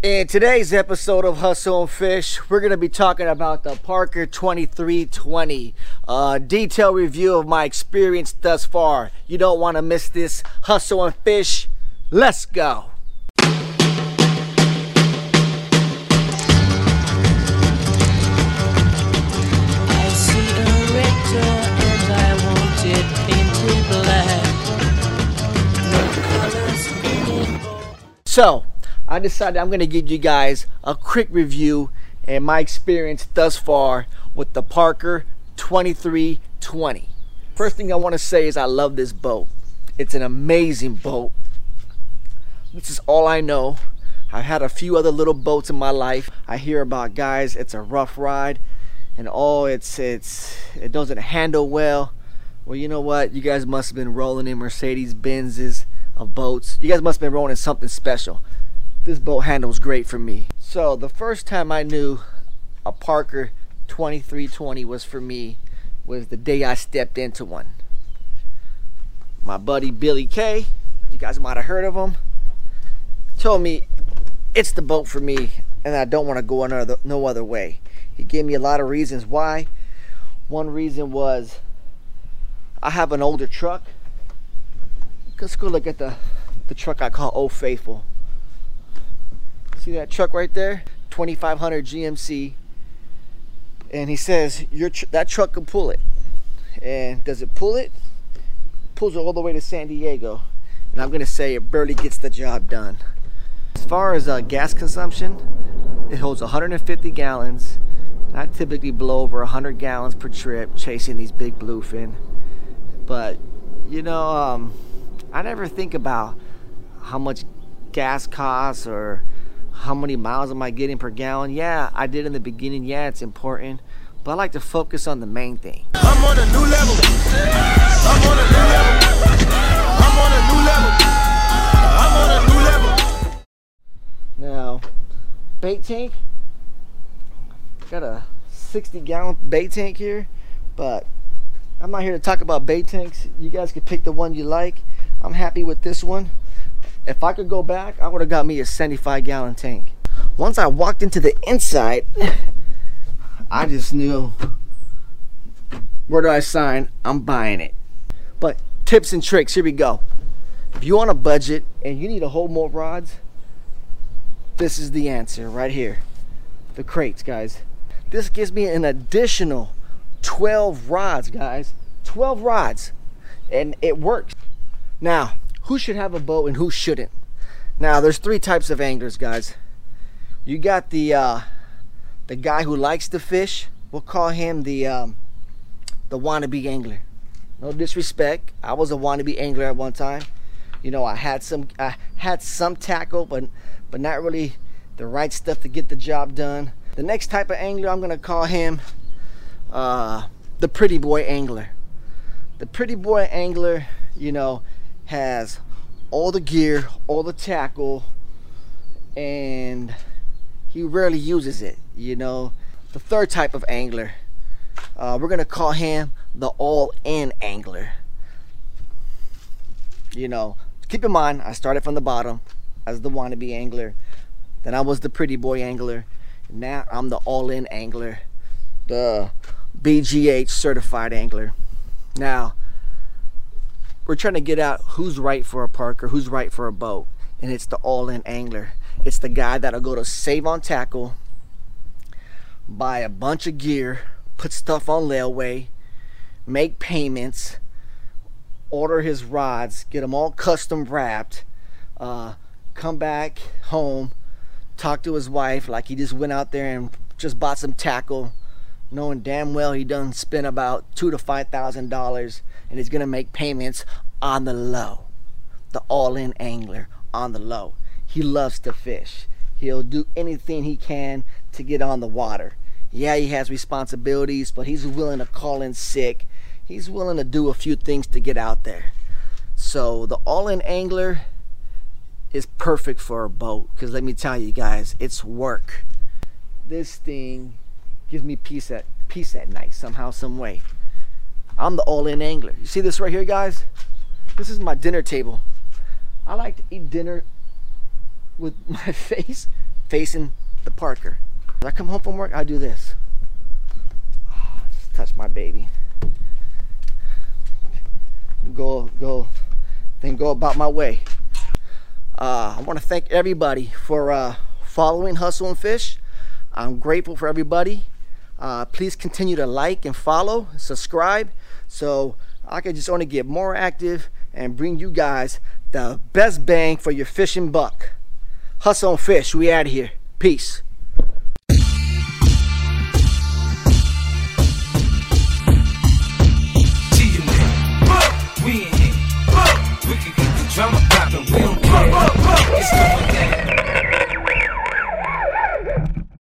In today's episode of Hustle and Fish, we're going to be talking about the Parker 2320. A uh, detailed review of my experience thus far. You don't want to miss this. Hustle and Fish, let's go. I see a rector and I want it painted black. No colors in it. So, I decided I'm going to give you guys a quick review and my experience thus far with the Parker 2320. First thing I want to say is I love this boat. It's an amazing boat. This is all I know. I've had a few other little boats in my life. I hear about guys, it's a rough ride and oh, it's it's it doesn't handle well. Well, you know what? You guys must have been rolling in Mercedes Benzes of boats. You guys must have been rolling in something special. This boat handles great for me. So the first time I knew a Parker 2320 was for me was the day I stepped into one. My buddy Billy K, you guys might have heard of him, told me it's the boat for me and I don't want to go another no other way. He gave me a lot of reasons why. One reason was I have an older truck. Let's go look at the the truck I call Old Faithful. See that truck right there? 2500 GMC. And he says your tr- that truck can pull it. And does it pull it? Pulls it all the way to San Diego. And I'm gonna say it barely gets the job done. As far as uh, gas consumption, it holds 150 gallons. I typically blow over 100 gallons per trip chasing these big bluefin. But you know, um, I never think about how much gas costs or how many miles am I getting per gallon. Yeah, I did in the beginning. Yeah, it's important. But I like to focus on the main thing. I'm on a new level. I'm on a new level. I'm on a new level. I'm on a new level. Now, bait tank. Got a 60 gallon bait tank here, but I'm not here to talk about bait tanks. You guys can pick the one you like. I'm happy with this one. If I could go back, I would have got me a 75 gallon tank. Once I walked into the inside, I just knew where do I sign? I'm buying it. But tips and tricks, here we go. If you want a budget and you need to hold more rods, this is the answer right here. The crates, guys. This gives me an additional 12 rods, guys. 12 rods. And it works. Now, who should have a boat and who shouldn't? Now, there's three types of anglers, guys. You got the uh, the guy who likes to fish. We'll call him the um, the wannabe angler. No disrespect. I was a wannabe angler at one time. You know, I had some I had some tackle, but but not really the right stuff to get the job done. The next type of angler, I'm gonna call him uh, the pretty boy angler. The pretty boy angler, you know, has all the gear, all the tackle, and he rarely uses it. You know, the third type of angler, uh, we're gonna call him the all-in angler. You know, keep in mind, I started from the bottom as the wannabe angler. Then I was the pretty boy angler. Now I'm the all-in angler, the BGH certified angler. Now, we're trying to get out who's right for a Parker, who's right for a boat, and it's the all-in angler. It's the guy that'll go to save on tackle, buy a bunch of gear, put stuff on layaway, make payments, order his rods, get them all custom wrapped, uh, come back home, talk to his wife like he just went out there and just bought some tackle, knowing damn well he done spent about two to five thousand dollars and he's gonna make payments on the low. The all-in angler on the low. He loves to fish. He'll do anything he can to get on the water. Yeah, he has responsibilities, but he's willing to call in sick. He's willing to do a few things to get out there. So the all-in angler is perfect for a boat because let me tell you guys, it's work. This thing gives me peace at peace at night somehow, some way. I'm the all-in angler. You see this right here, guys? This is my dinner table. I like to eat dinner with my face facing the Parker. When I come home from work, I do this. Just touch my baby. Go, go, then go about my way. Uh, I want to thank everybody for uh, following Hustle and Fish. I'm grateful for everybody. Uh, please continue to like and follow, subscribe, so I can just only get more active and bring you guys the best bang for your fishing buck. Hustle and Fish, we out here. Peace.